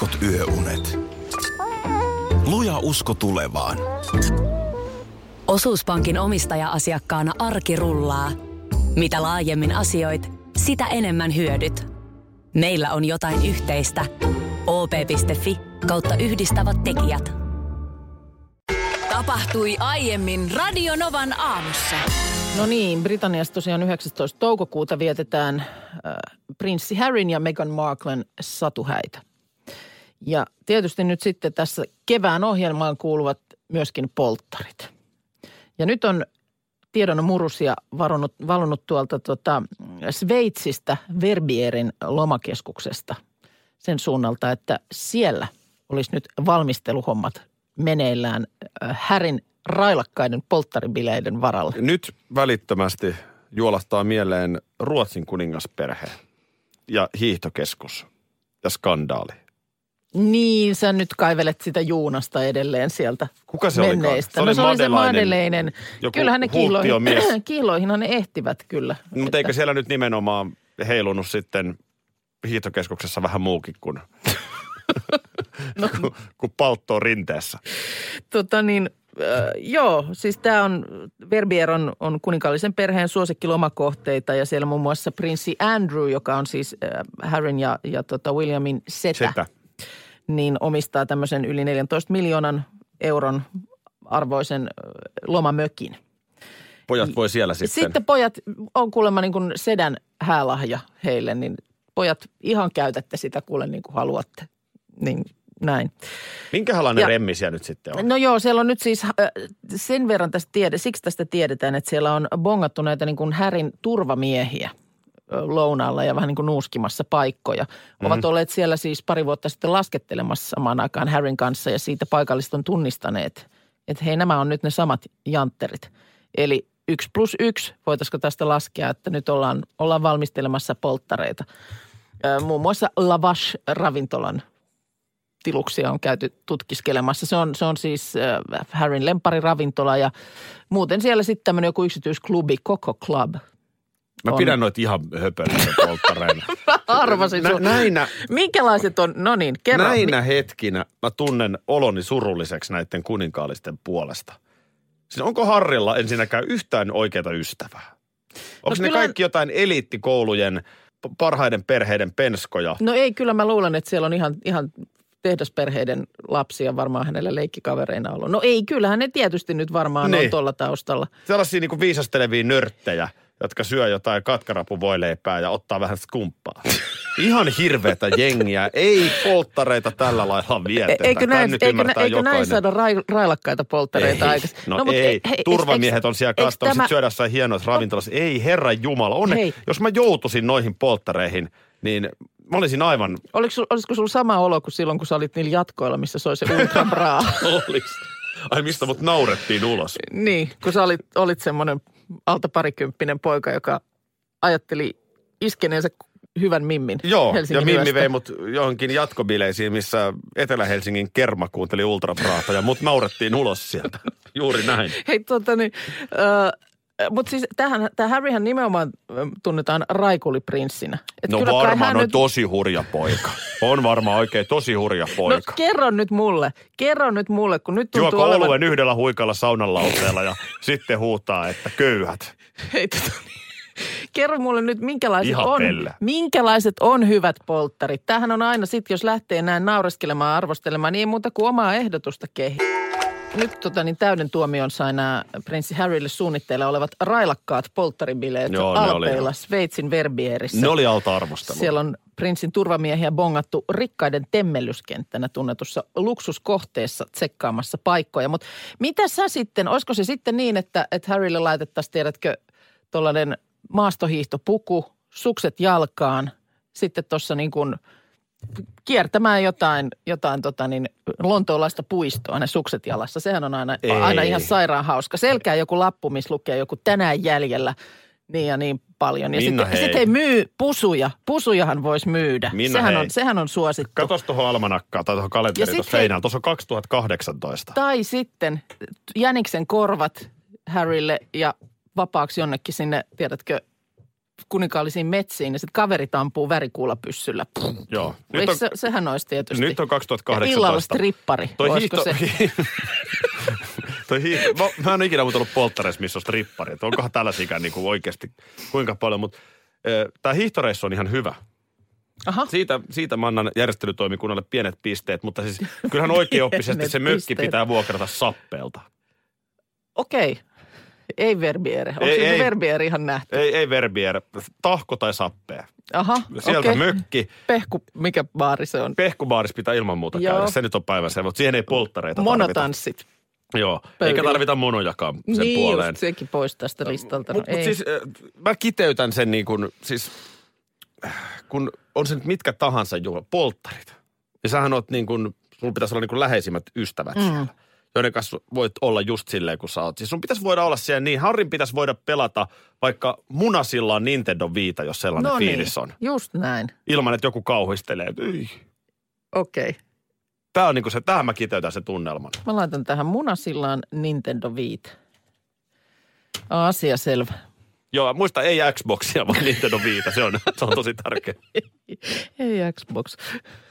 heikot yöunet. Luja usko tulevaan. Osuuspankin omistaja-asiakkaana arki rullaa. Mitä laajemmin asioit, sitä enemmän hyödyt. Meillä on jotain yhteistä. op.fi kautta yhdistävät tekijät. Tapahtui aiemmin Radionovan aamussa. No niin, Britanniassa tosiaan 19. toukokuuta vietetään äh, prinssi Harryn ja Meghan Marklen satuhäitä. Ja tietysti nyt sitten tässä kevään ohjelmaan kuuluvat myöskin polttarit. Ja nyt on tiedon murusia varunut, valunut tuolta tota Sveitsistä Verbierin lomakeskuksesta sen suunnalta, että siellä olisi nyt valmisteluhommat meneillään äh, Härin railakkaiden polttaribileiden varalle. Nyt välittömästi juolahtaa mieleen Ruotsin kuningasperhe ja hiihtokeskus ja skandaali. Niin, sä nyt kaivelet sitä Juunasta edelleen sieltä Kuka se menneistä. olikaan? Se oli no se oli se Madeleinen, joku Kyllähän ne kiiloihin, kiiloihinhan ne ehtivät kyllä. No, Mutta eikö siellä nyt nimenomaan heilunut sitten hiihtokeskuksessa vähän muukin kuin, No, kuin, kuin palttoo rinteessä? tota niin, äh, joo, siis tämä on, Verbier on, on kuninkaallisen perheen suosikkilomakohteita ja siellä muun muassa prinssi Andrew, joka on siis äh, Harryn ja, ja tota Williamin setä, Setä. Niin omistaa tämmöisen yli 14 miljoonan euron arvoisen lomamökin. Pojat voi siellä sitten. Sitten pojat on kuulemma niin kuin sedän häälahja heille, niin pojat ihan käytätte sitä kuule niin kuin haluatte. Niin näin. Minkälainen Ja- remmi siellä nyt sitten on? No joo, siellä on nyt siis sen verran tästä tiede, siksi tästä tiedetään, että siellä on bongattu näitä niin kuin Härin turvamiehiä lounaalla ja vähän niin kuin nuuskimassa paikkoja. Mhm. Ovat olleet siellä siis pari vuotta sitten laskettelemassa samaan aikaan Harryn kanssa ja siitä paikalliset on tunnistaneet, että hei nämä on nyt ne samat jantterit. Eli yksi plus yksi, voitaisiko tästä laskea, että nyt ollaan, ollaan valmistelemassa polttareita. Muun muassa Lavash-ravintolan tiluksia on käyty tutkiskelemassa. Se on, se on siis äh, Harryn lemppariravintola ja muuten siellä sitten tämmöinen joku yksityisklubi, Coco Club. Mä on- pidän noita ihan höpönä polttareina. Arvasin Nä, sun. näinä, Minkälaiset on, no niin, kerro. näinä hetkinä mä tunnen oloni surulliseksi näiden kuninkaallisten puolesta. Siis onko Harrilla ensinnäkään yhtään oikeita ystävää? Onko ne kyllä- kaikki jotain eliittikoulujen parhaiden perheiden penskoja? No ei, kyllä mä luulen, että siellä on ihan, ihan tehdasperheiden lapsia varmaan hänellä leikkikavereina ollut. No ei, kyllähän ne tietysti nyt varmaan Niin. on tuolla taustalla. Sellaisia niin viisastelevia nörttejä, jotka syö jotain katkarapuvoileipää ja ottaa vähän skumppaa. Ihan hirveätä jengiä. Ei polttareita tällä lailla vietetä. E- Eikö näin, nyt eikö, ymmärtää eikö näin saada rai, railakkaita polttareita ei. aikaisemmin? No, no mut ei, hei, eikö- turvamiehet on siellä kastamassa, tämä- syödä jossain hienoissa ravintolassa. Ei, herran jumala, onne, Hei. jos mä joutuisin noihin polttareihin, niin mä olisin aivan, Oliko, sul- olisiko sulla sama olo kuin silloin, kun sä olit niillä jatkoilla, missä soi se Ultra Bra? olis. Ai mistä mut naurettiin ulos. niin, kun sä olit, olit semmoinen alta parikymppinen poika, joka ajatteli iskeneensä hyvän mimmin Joo, Helsingin ja Mimmi yöstä. vei mut johonkin jatkobileisiin, missä Etelä-Helsingin kerma kuunteli Ultrapraata ja mut naurettiin ulos sieltä. Juuri näin. Hei, tota niin, äh, mutta siis tähän, tämä Harryhän nimenomaan tunnetaan raikuliprinssinä. Et No kyllä varmaan on nyt- tosi hurja poika. On varmaan oikein tosi hurja poika. No kerro nyt mulle, kerro nyt mulle, kun nyt tuntuu Juoko olevan... yhdellä huikalla saunan lauteella ja sitten huutaa, että köyhät. Hei, tota. Kerro mulle nyt, minkälaiset Ihan on, pelle. minkälaiset on hyvät polttarit. Tämähän on aina sitten, jos lähtee näin naureskelemaan, arvostelemaan, niin ei muuta kuin omaa ehdotusta kehi. Nyt tota, niin täyden tuomion sai nämä prinssi Harrylle suunnitteilla olevat railakkaat polttaribileet Joo, oli Alpeilla ihan- Sveitsin Verbierissä. Ne oli alta arvostelua. Siellä on prinssin turvamiehiä bongattu rikkaiden temmellyskenttänä tunnetussa luksuskohteessa tsekkaamassa paikkoja. Mutta mitä sä sitten, olisiko se sitten niin, että, että Harrylle laitettaisiin, tiedätkö, tuollainen maastohiihtopuku, sukset jalkaan, sitten tuossa niin kuin kiertämään jotain, jotain tota niin, lontoolaista puistoa, ne sukset jalassa. Sehän on aina, Ei. aina ihan sairaan hauska. Selkää joku lappu, missä lukee joku tänään jäljellä niin ja niin paljon. Ja Minna, sitten hei. sit ei myy pusuja. Pusujahan voisi myydä. Minna, sehän, hei. on, sehän on suosittu. Katos tuohon almanakkaan tai tuohon kalenteriin tuossa seinällä. Tuossa on 2018. Tai sitten Jäniksen korvat Harrylle ja vapaaksi jonnekin sinne, tiedätkö, kuninkaallisiin metsiin ja sitten kaverit ampuu värikuulapyssyllä. Joo. Nyt on, se, sehän olisi tietysti. nyt on 2018. Ja illalla strippari. Toi hiihto, se? toi hiihto, mä, mä en ole ikinä ollut polttareissa, missä on strippari. Että onkohan tällaisia niin kuin oikeasti kuinka paljon, mutta tämä hiihtoreissu on ihan hyvä. Aha. Siitä, siitä mä annan järjestelytoimikunnalle pienet pisteet, mutta siis kyllähän oikeoppisesti se Pienet mökki pisteet. pitää vuokrata sappeelta. Okei. Ei verbiere. Onko Ei, ei, verbiere ihan nähty? Ei, ei verbier, tahko tai sappea. Aha, Sieltä okei. mökki. Pehku, mikä baari se on? Pehkubaaris pitää ilman muuta Joo. käydä, se nyt on päivänsä, mutta siihen ei polttareita tarvita. Monotanssit. Joo, eikä pöydillä. tarvita monojakaan sen niin puoleen. just, sekin pois tästä listalta. No, Mutta mut siis äh, mä kiteytän sen niin kuin, siis kun on se nyt mitkä tahansa juhla, polttarit. Ja sähän oot niin kuin, sun pitäisi olla niin kuin läheisimmät ystävät mm. siellä, joiden kanssa voit olla just silleen, kun sä oot. Siis sun pitäisi voida olla siellä niin, Harrin pitäisi voida pelata vaikka munasillaan Nintendo Viita, jos sellainen no fiilis niin, on. just näin. Ilman, että joku kauhistelee. Okei. Okay. Tää on niin kuin se, tähän mä kiteytän sen tunnelman. Mä laitan tähän munasillaan Nintendo Viita. Asia selvä. Joo, muista ei Xboxia, vaan Nintendo Viita, se on, se on tosi tärkeä. Ei Xbox.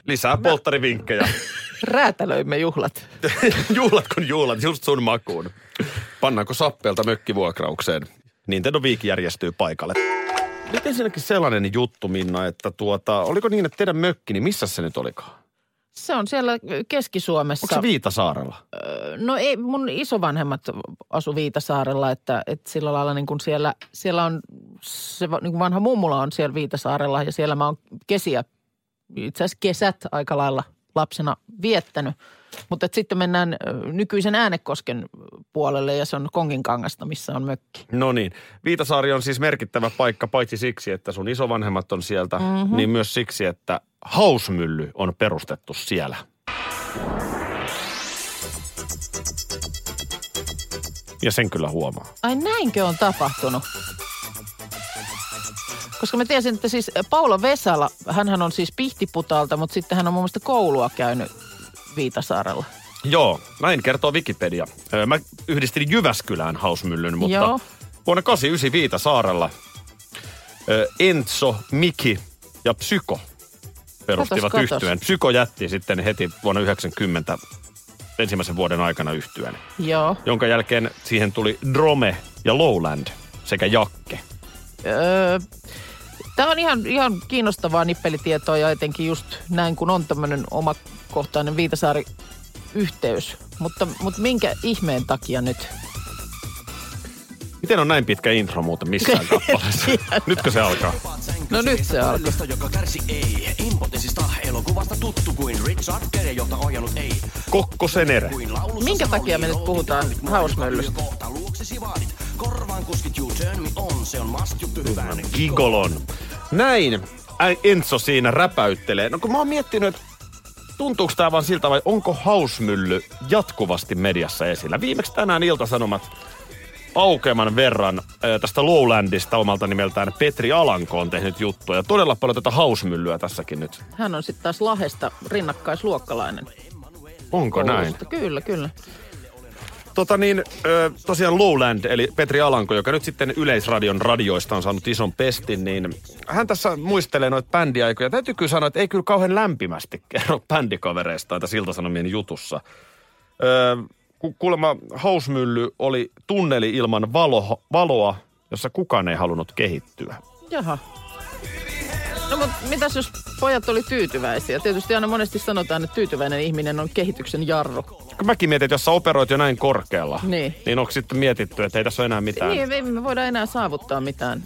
Lisää polttarivinkkejä. Räätälöimme juhlat. juhlat kun juhlat, just sun makuun. Pannaanko sappeelta mökkivuokraukseen? Nintendo Week järjestyy paikalle. Nyt ensinnäkin sellainen juttu, Minna, että tuota, oliko niin, että teidän mökki, niin missä se nyt olikaan? Se on siellä Keski-Suomessa. Onko se Viitasaarella? No ei, mun isovanhemmat asu Viitasaarella, että, että sillä lailla niin kuin siellä, siellä on, se niin kuin vanha mummula on siellä Viitasaarella ja siellä mä oon kesiä, itse asiassa kesät aika lailla lapsena viettänyt. Mutta sitten mennään nykyisen Äänekosken puolelle ja se on Konginkangasta, missä on mökki. No niin. Viitasaari on siis merkittävä paikka paitsi siksi, että sun isovanhemmat on sieltä, mm-hmm. niin myös siksi, että hausmylly on perustettu siellä. Ja sen kyllä huomaa. Ai näinkö on tapahtunut? Koska mä tiesin, että siis Paula Vesala, hänhän on siis Pihtiputalta, mutta sitten hän on mun mielestä koulua käynyt Viitasaarella. Joo, näin kertoo Wikipedia. Mä yhdistin Jyväskylään hausmyllyn, mutta Joo. vuonna 89 Viitasaarella Enzo, Miki ja Psyko perustivat Katos, katos. yhtyeen. Psyko jätti sitten heti vuonna 90 ensimmäisen vuoden aikana yhtyeen, Joo. jonka jälkeen siihen tuli Drome ja Lowland sekä Jakke. Öö, Tämä on ihan, ihan kiinnostavaa nippelitietoa ja etenkin just näin, kun on tämmöinen omakohtainen Viitasaari-yhteys. Mutta, mutta minkä ihmeen takia nyt? Miten on näin pitkä intro muuten missään kappaleessa? Nytkö se alkaa? No nyt se. Lista, joka kärsi ei. Impotenssista elokuvasta tuttu kuin Richard Gere, jota ohjannut ei. Kokko Senere. Minkä takia me nyt puhutaan hausmöllystä? Korvaan kuskit you turn me on. Se on must juttu hyvän. Gigolon. Näin Enzo siinä räpäyttelee. No kun mä oon miettinyt, että tuntuuko tämä vaan siltä vai onko hausmylly jatkuvasti mediassa esillä? Viimeksi tänään Ilta-Sanomat aukeaman verran tästä Lowlandista omalta nimeltään Petri Alanko on tehnyt juttua. Ja todella paljon tätä hausmyllyä tässäkin nyt. Hän on sitten taas Lahesta rinnakkaisluokkalainen. Onko näin? koulusta. Kyllä, kyllä. Tota niin, ö, tosiaan Lowland, eli Petri Alanko, joka nyt sitten Yleisradion radioista on saanut ison pestin, niin hän tässä muistelee noita bändiaikoja. Täytyy kyllä sanoa, että ei kyllä kauhean lämpimästi kerro bändikavereistaan tässä Ilta-Sanomien jutussa. Ö, ku- kuulemma Hausmylly oli tunneli ilman valo, valoa, jossa kukaan ei halunnut kehittyä. Jaha. No mutta mitäs jos pojat oli tyytyväisiä? Tietysti aina monesti sanotaan, että tyytyväinen ihminen on kehityksen jarru. Kun mäkin mietin, että jos sä operoit jo näin korkealla, Niin. niin onko sitten mietitty, että ei tässä ole enää mitään? Niin, ei me voida enää saavuttaa mitään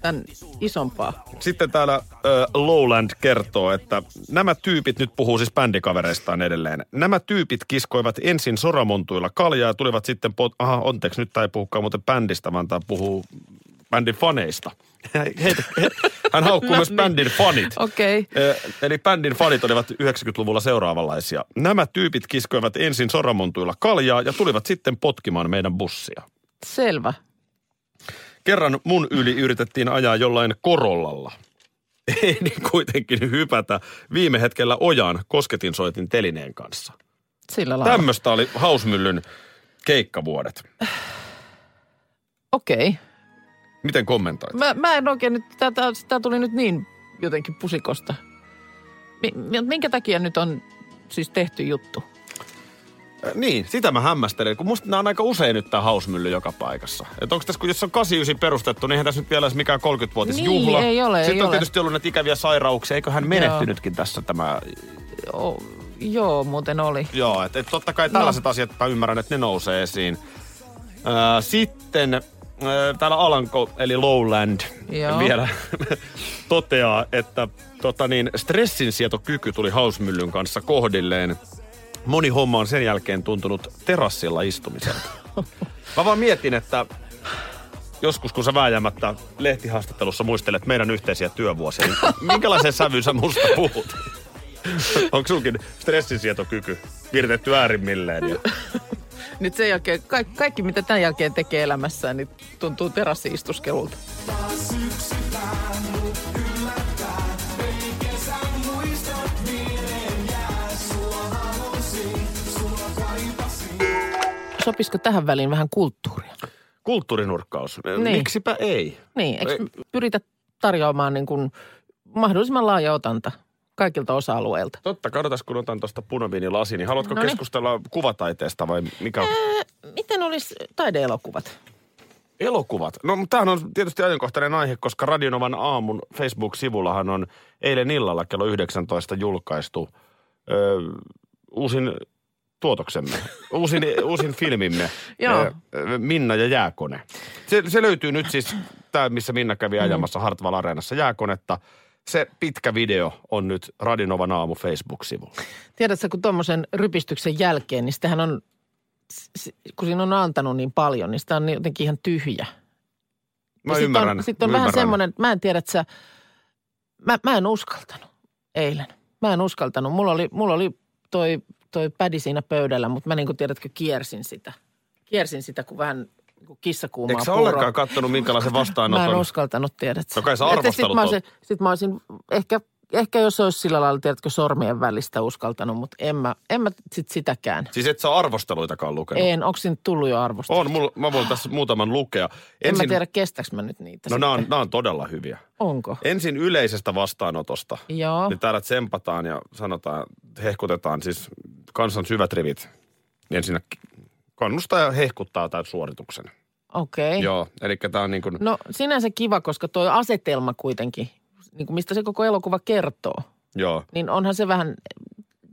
tämän isompaa. Sitten täällä ö, Lowland kertoo, että nämä tyypit, nyt puhuu siis bändikavereistaan edelleen, nämä tyypit kiskoivat ensin soramontuilla kaljaa ja tulivat sitten, pot- aha, anteeksi, nyt tää ei puhukaan muuten bändistä, vaan tää puhuu bändin faneista. Heitä, he, hän haukkuu No myös niin. bändin fanit. Okei. Ö, Eli bändin fanit olivat 90-luvulla seuraavanlaisia. Nämä tyypit kiskoivat ensin soramontuilla kaljaa ja tulivat sitten potkimaan meidän bussia. Selvä. Kerran mun yli yritettiin ajaa jollain korollalla. Ei niin kuitenkin hypätä viime hetkellä ojaan kosketinsoitin telineen kanssa. Sillä lailla. Tämmöistä oli Hausmyllyn keikkavuodet. Okei. Miten kommentoit? Mä, mä en oikein nyt, tää, tää, tää tuli nyt niin jotenkin pusikosta. Mi- mi- Minkä takia nyt on siis tehty juttu? Äh, Niin, sitä mä hämmästelen, kun musta nämä on aika usein nyt tää hausmylly joka paikassa. Että onko tässä, kun jos on 89 perustettu, niin eihän tässä nyt vielä edes mikään 30-vuotisjuhla. Niin, ei ole, ei Sitten on ole. tietysti ollut näitä ikäviä sairauksia. Eikö hän menehtynytkin tässä tämä... O, joo, muuten oli. Joo, että et totta kai tällaiset no. asiat mä ymmärrän, että ne nousee esiin. Äh, sitten täällä Alanko, eli Lowland, Joo. vielä toteaa, että tota niin, stressinsietokyky tuli hausmyllyn kanssa kohdilleen. Moni homma on sen jälkeen tuntunut terassilla istumiselta. Mä vaan mietin, että joskus kun sä vääjäämättä lehtihaastattelussa muistelet meidän yhteisiä työvuosia, niin minkälaisen sävyyn sä musta puhut? Onko sunkin stressinsietokyky viritetty äärimmilleen? Ja... Nyt sen jälkeen, kaikki, kaikki mitä tämän jälkeen tekee elämässään, niin tuntuu terassiistuskelulta. Sopisiko tähän väliin vähän kulttuuria? Kulttuurinurkkaus. Niin. Miksipä ei? Niin, eikö Ei. pyritä tarjoamaan niin kuin mahdollisimman laaja otanta kaikilta osa-alueilta? Totta, katsotaan kun otan tuosta punaviinilasi, niin haluatko Noniin. keskustella kuvataiteesta vai mikä on? Miten olisi taideelokuvat? Elokuvat. No, mutta tämähän on tietysti ajankohtainen aihe, koska Radionovan aamun Facebook-sivullahan on eilen illalla kello 19 julkaistu ö, uusin tuotoksemme, uusin, uusin filmimme, Joo. Minna ja jääkone. Se, se löytyy nyt siis, tämä missä Minna kävi ajamassa Hartwall Areenassa jääkonetta. Se pitkä video on nyt Radionovan aamu Facebook-sivulla. Tiedätkö, kun tuommoisen rypistyksen jälkeen, niin sitähän on, kun siinä on antanut niin paljon, niin sitä on jotenkin ihan tyhjä. Mä Ja sit ymmärrän. On, sitten on mä vähän ymmärrän. semmoinen, mä en tiedä, että sä, mä, mä en uskaltanut eilen. Mä en uskaltanut. Mulla oli, mulla oli toi, toi pädi siinä pöydällä, mutta mä niin kuin tiedätkö, kiersin sitä. Kiersin sitä, kun vähän niin kuin kissa kuumaa Eikö sä puuroa. ollenkaan kattonut, minkälaisen Mä en vastaanoton? uskaltanut, tiedätkö. No kai sä arvostelut sit mä, olisin, sit mä olisin, ehkä, ehkä jos olisi sillä lailla, tiedätkö, sormien välistä uskaltanut, mutta en mä, en mä sit sitäkään. Siis et sä arvosteluitakaan lukenut? En, onko siinä tullut jo arvostelua? On, mulla, mä voin tässä muutaman lukea. En mä tiedä, kestäks mä nyt niitä No sitten. nämä on, on todella hyviä. Onko? Ensin yleisestä vastaanotosta. Joo. Niin täällä tsempataan ja sanotaan, hehkutetaan siis kansan syvät rivit. Ensin kannustaa ja hehkuttaa tämän suorituksen. Okei. Okay. Joo, eli tämä on niin kuin, No sinänsä kiva, koska tuo asetelma kuitenkin, niin kuin mistä se koko elokuva kertoo, joo. niin onhan se vähän,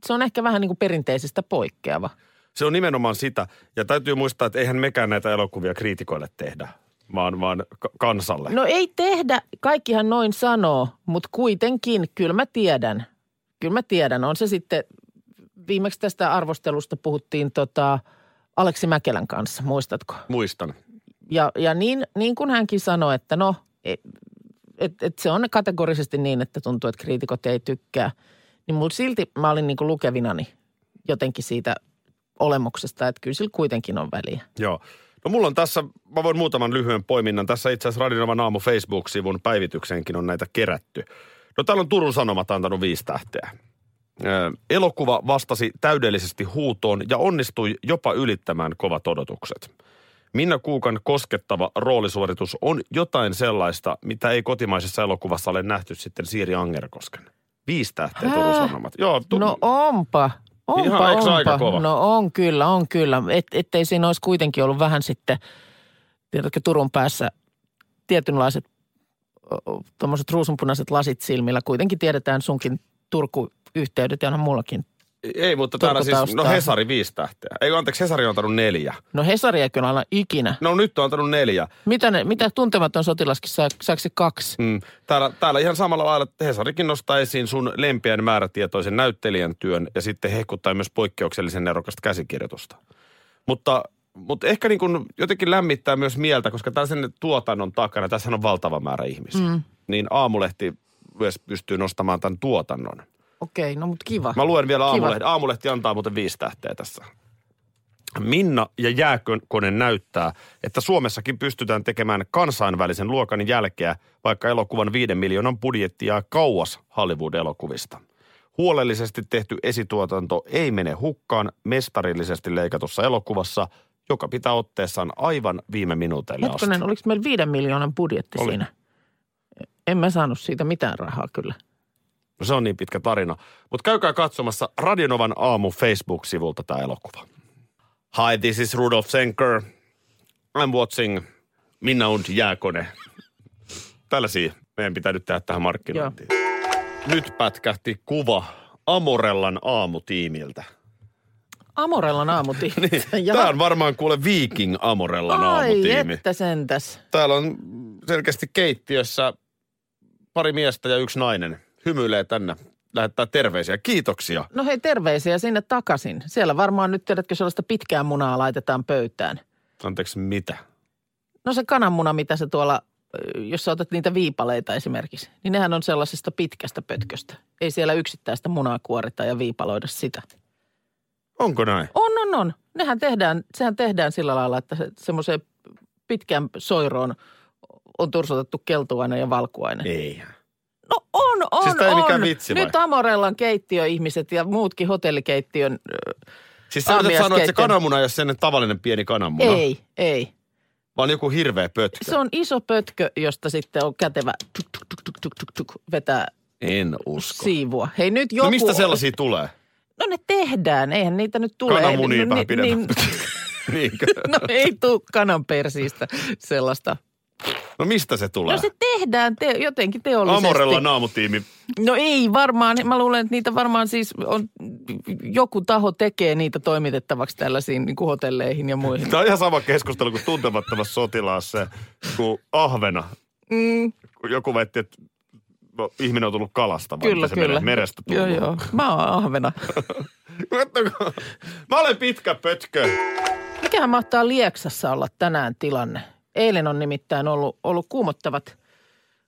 se on ehkä vähän niin kuin perinteisestä poikkeava. Se on nimenomaan sitä. Ja täytyy muistaa, että eihän mekään näitä elokuvia kriitikoille tehdä, vaan, vaan ka- kansalle. No ei tehdä, kaikkihan noin sanoo, mutta kuitenkin, kyllä mä tiedän. Kyllä mä tiedän, on se sitten, viimeksi tästä arvostelusta puhuttiin tota Aleksi Mäkelän kanssa, muistatko? Muistan. Ja, ja niin, niin kuin hänkin sanoi, että no, et, et, et se on kategorisesti niin, että tuntuu, että kriitikot ei tykkää. Niin mulla silti mä olin niin kuin lukevinani jotenkin siitä olemuksesta, että kyllä sillä kuitenkin on väliä. Joo. No mulla on tässä, mä voin muutaman lyhyen poiminnan. Tässä itse asiassa Radinovan aamu Facebook-sivun päivitykseenkin on näitä kerätty. No täällä on Turun Sanomat antanut viisi tähteä. Elokuva vastasi täydellisesti huutoon ja onnistui jopa ylittämään kovat odotukset. Minna Kuukan koskettava roolisuoritus on jotain sellaista, mitä ei kotimaisessa elokuvassa ole nähty sitten Siiri Angerkosken. Viisi tähteä Turun? Sanomat. Joo, tu- No onpa, onpa, Ihan, onpa. aika kova? No on kyllä, on kyllä. Et, ettei siinä olisi kuitenkin ollut vähän sitten, tiedätkö, Turun päässä tietynlaiset tuommoiset ruusunpunaiset lasit silmillä. Kuitenkin tiedetään sunkin Turku-yhteydet ja onhan mullakin. ei, mutta täällä siis, no. Hesari viisi tähteä. Ei, anteeksi, Hesari on antanut neljä. No Hesari ei kyllä aina ikinä. No nyt on antanut neljä. Mitä, ne, mitä tuntematon sotilaskin saa, saako se kaksi? Mm. Täällä, täällä ihan samalla lailla Hesarikin nostaa esiin sun lempeän määrätietoisen näyttelijän työn ja sitten hehkuttaa myös poikkeuksellisen nerokasta käsikirjoitusta. Mutta, mutta ehkä niin kuin jotenkin lämmittää myös mieltä, koska tällaisen tuotannon takana, tässä on valtava määrä ihmisiä. Mm. Niin Aamulehti myös pystyy nostamaan tämän tuotannon. Okei, no mutta kiva. Mä luen vielä. Aamulehti. Aamulehti antaa muuten viisi tähteä tässä. Minna ja jääkone näyttää, että Suomessakin pystytään tekemään kansainvälisen luokan jälkeä, vaikka elokuvan viiden miljoonan budjetti jää kauas Hollywood-elokuvista. Huolellisesti tehty esituotanto ei mene hukkaan mestarillisesti leikatussa elokuvassa, joka pitää otteessaan aivan viime minuuteille asti. Oliko meillä viiden miljoonan budjetti Oli. siinä? En mä saanut siitä mitään rahaa kyllä. No se on niin pitkä tarina. Mutta käykää katsomassa Radionovan aamu Facebook-sivulta tämä elokuva. Hi, this is Rudolf Senker. I'm watching Minna und Jääkone. Tällaisia meidän pitää nyt tehdä tähän markkinointiin. Nyt pätkähti kuva Amorellan aamutiimiltä. Amorellan aamuti. Tämä on varmaan kuule Viking Amorellan Ai aamutiimi. että sentäs. Täällä on selkeästi keittiössä pari miestä ja yksi nainen. Hymyilee tänne. Lähettää terveisiä. Kiitoksia. No hei, terveisiä sinne takaisin. Siellä varmaan nyt, tiedätkö, sellaista pitkää munaa laitetaan pöytään. Anteeksi, mitä? No se kananmuna, mitä se tuolla, jos sä otat niitä viipaleita esimerkiksi, niin nehän on sellaisesta pitkästä pötköstä. Ei siellä yksittäistä munaa kuorita ja viipaloida sitä. Onko näin? On, on, on. Nehän tehdään, sehän tehdään sillä lailla, että se, semmoiseen pitkään soiroon on tursotettu keltuainen ja valkuainen. Ei. No on, on, Siis on. mikään vitsi vai? Nyt Amorellan keittiöihmiset ja muutkin hotellikeittiön... Siis sä yrität sanoa, että se kananmuna ei ole sen tavallinen pieni kananmuna, Ei, ei. vaan joku hirveä pötkö. Se on iso pötkö, josta sitten on kätevä tuk, tuk, tuk, tuk, tuk, tuk, tuk, vetää En usko. siivua. Hei nyt joku... No mistä sellaisia tulee? No ne tehdään, eihän niitä nyt tule. Kananmunia Ei- vähän ni- pidemmän. niin- Niinkö? No ei tuu kanan persiistä sellaista. No mistä se tulee? No se tehdään te, jotenkin teollisesti. Amorella naamutiimi. No ei varmaan, mä luulen, että niitä varmaan siis on, joku taho tekee niitä toimitettavaksi tällaisiin niin kuin hotelleihin ja muihin. Tämä on ihan sama keskustelu kuin tuntemattomassa sotilaassa, kun ahvena. Mm, joku väitti, että no, ihminen on tullut kalasta, vai kyllä, se kyllä. merestä tullut. Joo, joo. Mä oon ahvena. Mä olen pitkä pötkö. Mikähän mahtaa Lieksassa olla tänään tilanne? Eilen on nimittäin ollut, ollut kuumottavat,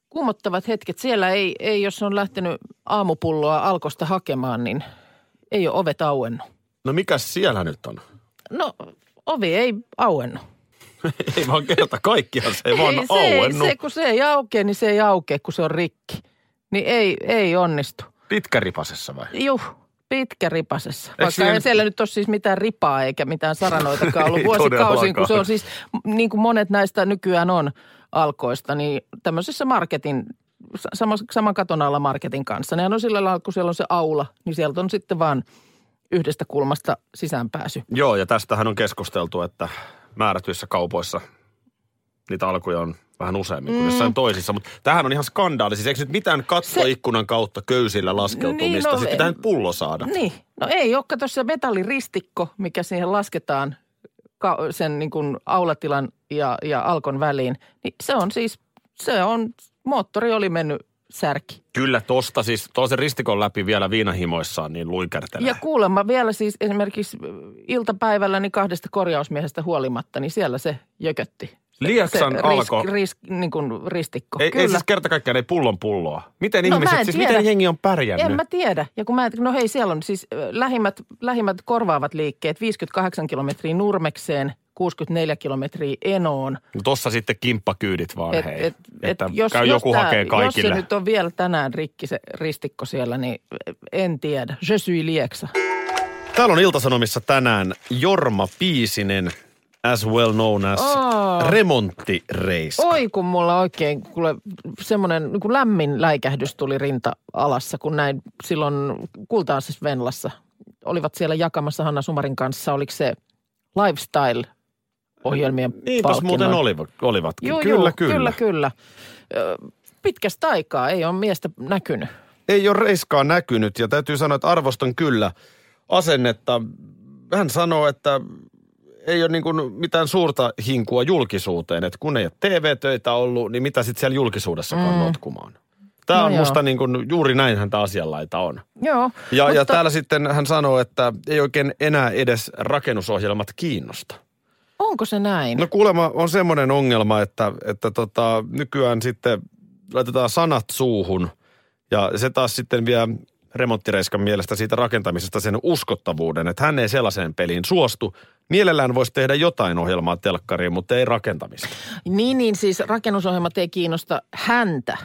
kuumottavat hetket. Siellä ei, ei, jos on lähtenyt aamupulloa alkosta hakemaan, niin ei ole ovet auennut. No mikäs siellä nyt on? No, ovi ei auennut. Ei vaan kerta kaikkiaan se ei, vaan se, auennut. se, kun se ei aukea, niin se ei aukea, kun se on rikki. Niin ei, ei onnistu. Pitkäripasessa vai? Juh, pitkä ripasessa. Vaikka siinä- ei siellä nyt ole siis mitään ripaa eikä mitään saranoitakaan ollut Ei vuosikausiin, kun se on siis, niin kuin monet näistä nykyään on alkoista, niin tämmöisessä marketin, sama, saman katon alla marketin kanssa. Ne on sillä lailla, kun siellä on se aula, niin sieltä on sitten vaan yhdestä kulmasta sisäänpääsy. Joo, ja tästähän on keskusteltu, että määrätyissä kaupoissa niitä alkuja on vähän useammin kuin jossain toisissa. Mutta tämähän on ihan skandaali. Siis eikö nyt mitään kattoikkunan kautta köysillä laskeutumista? Niin, no, Sitten pitää nyt pullo saada. Niin, no ei ole, kato se metalliristikko, mikä siihen lasketaan sen niin kuin aulatilan ja, ja alkon väliin. Niin se on siis, se on, moottori oli mennyt särki. Kyllä tosta siis, toisen ristikon läpi vielä viinahimoissaan niin luikertelee. Ja kuulemma vielä siis esimerkiksi iltapäivällä niin kahdesta korjausmiehestä huolimatta, niin siellä se jökötti. Lieksan se alko. Risk, risk, niin kuin ristikko. ei, Kyllä. ei siis kerta kaikkiaan ei pullon pulloa. Miten No, ihmiset, siis tiedä. miten jengi on pärjännyt? En mä tiedä. Ja kun mä, no hei, siellä on siis lähimmät, lähimmät korvaavat liikkeet 58 kilometriä Nurmekseen, 64 kilometriä Enoon. No Tossa sitten kimppakyydit vaan Et, hei. et, et, että jos, käy jos joku tää- hakee kaikille. Jos se nyt on vielä tänään rikki se ristikko siellä, niin en tiedä. Je suis Lieksa. Täällä on Iltasanomissa tänään Jorma Piisinen, as well known as Aa. remonttireis. Oi kun mulla oikein kuule, semmoinen niin lämmin läikähdys tuli rinta-alassa, kun näin silloin kultaisessa Venlassa. Olivat siellä jakamassa Hanna Sumarin kanssa, oliko se lifestyle-ohjelmien Niinpäs palkinnon? muuten olivat, olivatkin. Joo, kyllä, joo, kyllä, kyllä, kyllä. Ö, Pitkästä aikaa ei ole miestä näkynyt. Ei ole reiskaa näkynyt ja täytyy sanoa, että arvostan kyllä asennetta. Hän sanoo, että ei ole niin kuin mitään suurta hinkua julkisuuteen, että kun ei ole TV-töitä ollut, niin mitä sitten siellä julkisuudessakaan mm. notkumaan. Tämä No on joo. musta niin kuin, juuri näinhän tämä asianlaita on. Joo, Ja, mutta ja täällä sitten hän sanoo, että ei oikein enää edes rakennusohjelmat kiinnosta. onko se näin? No kuulemma on semmoinen ongelma, että, että tota, nykyään sitten laitetaan sanat suuhun ja se taas sitten vie remonttireiskan mielestä siitä rakentamisesta sen uskottavuuden, että hän ei sellaiseen peliin suostu. Mielellään voisi tehdä jotain ohjelmaa telkkariin, mutta ei rakentamista. Niin, niin siis rakennusohjelmat ei kiinnosta häntä,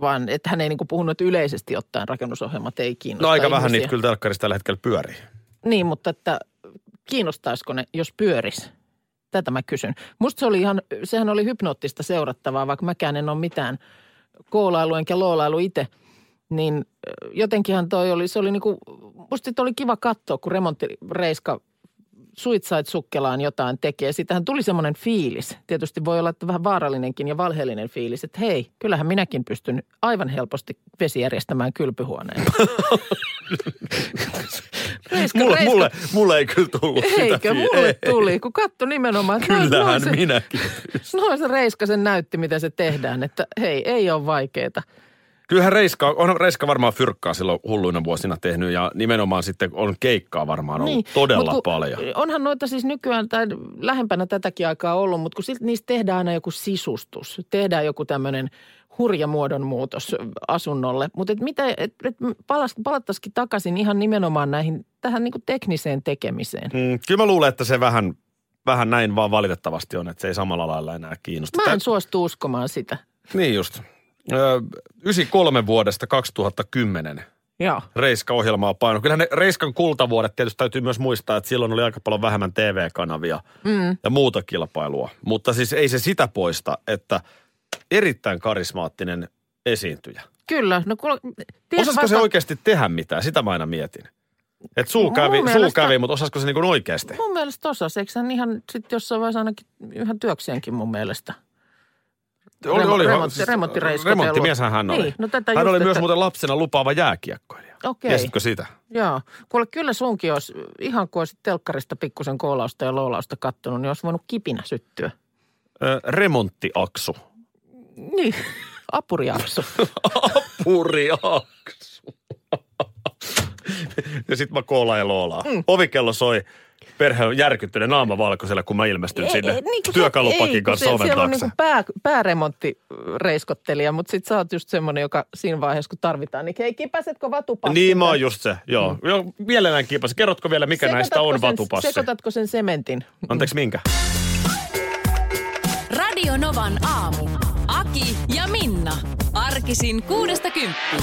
vaan että hän ei niin puhunut, että yleisesti ottaen rakennusohjelmat ei kiinnosta No aika vähän ihmisiä. niitä kyllä telkkarissa tällä hetkellä pyörii. Niin, mutta että kiinnostaisiko ne, jos pyöris? tätä mä kysyn. Musta se oli ihan, sehän oli hypnoottista seurattavaa, vaikka mäkään en ole mitään koolailu enkä loolailu itse. Niin jotenkinhan toi oli, se oli niinku, musta oli kiva katsoa, kun remonttireiska Suitsait sukkelaan jotain tekee. Siitähän tuli semmoinen fiilis. Tietysti voi olla että vähän vaarallinenkin ja valheellinen fiilis, että hei, kyllähän minäkin pystyn aivan helposti vesijärjestämään kylpyhuoneen. reiska, Mulle, reiska, mulle, mulle ei kyllä tullut sitä Eikö, fiil- mulle ei. tuli, kun katso nimenomaan. noin- Kyllähän noin se, minäkin. Noin se Reiskasen näytti, miten se tehdään, että hei, ei ole vaikeeta. Kyllähän Reiska, on Reiska varmaan fyrkkaa silloin hulluina vuosina tehnyt ja nimenomaan sitten on keikkaa varmaan ollut niin, todella mut kun paljon. Onhan noita siis nykyään tai lähempänä tätäkin aikaa ollut, mutta kun silti niistä tehdään aina joku sisustus. Tehdään joku tämmöinen hurja muodonmuutos asunnolle. Mutta et mitä, et, et palattaisikin takaisin ihan nimenomaan näihin, tähän niinku tekniseen tekemiseen. Mm, kyllä mä luulen, että se vähän, vähän näin vaan valitettavasti on, että se ei samalla lailla enää kiinnosta. Mä en suostu uskomaan sitä. Niin just. Ö, 93 vuodesta 2010 Joo. Reiska-ohjelmaa paino. Kyllähän ne Reiskan kultavuodet tietysti täytyy myös muistaa, että silloin oli aika paljon vähemmän TV-kanavia mm. ja muuta kilpailua. Mutta siis ei se sitä poista, että erittäin karismaattinen esiintyjä. Kyllä. No, kuule, Osasko se oikeasti tehdä mitään? Sitä mä aina mietin. Että suu kävi, suu mielestä- kävi, mutta osasko se niin oikeasti? Mun mielestä osas. Eikö hän ihan sitten jossain vaiheessa ainakin ihan työkseenkin mun mielestä? Oli, Remo- oli, remontti- siis, remonttireiskotellut. hän oli. Niin, no tätä hän just, oli myös että- muuten lapsena lupaava jääkiekkoilija. Okei. Tiesitkö sitä? Joo. Kuule, kyllä sunkin olisi, ihan kun olisit telkkarista pikkusen koolausta ja loolausta kattonut, niin olisi voinut kipinä syttyä. Ö, remonttiaksu. Niin, apuriakso. Puriaksu. ja sit mä koolaan ja loolaan. Mm. Ovikello soi. Perhe on järkyttynyt naama valkoisella, kun mä ilmestyn sinne niin kuin se- työkalupakin ei, kanssa se, oven Siellä on taakse. niin pää, pääremonttireiskottelija, mutta sit sä oot just semmoinen, joka siinä vaiheessa, kun tarvitaan, niin hei, kipäsetkö vatupassin? Niin mä oon just se, joo. Mm. joo mielellään kiipas. Kerrotko vielä, mikä näistä on sen, vatupassi? Sekoitatko sen sementin? Anteeksi, minkä? Radio Novan aamu. Aki ja Minna. Arkisin kuudesta kymppiin.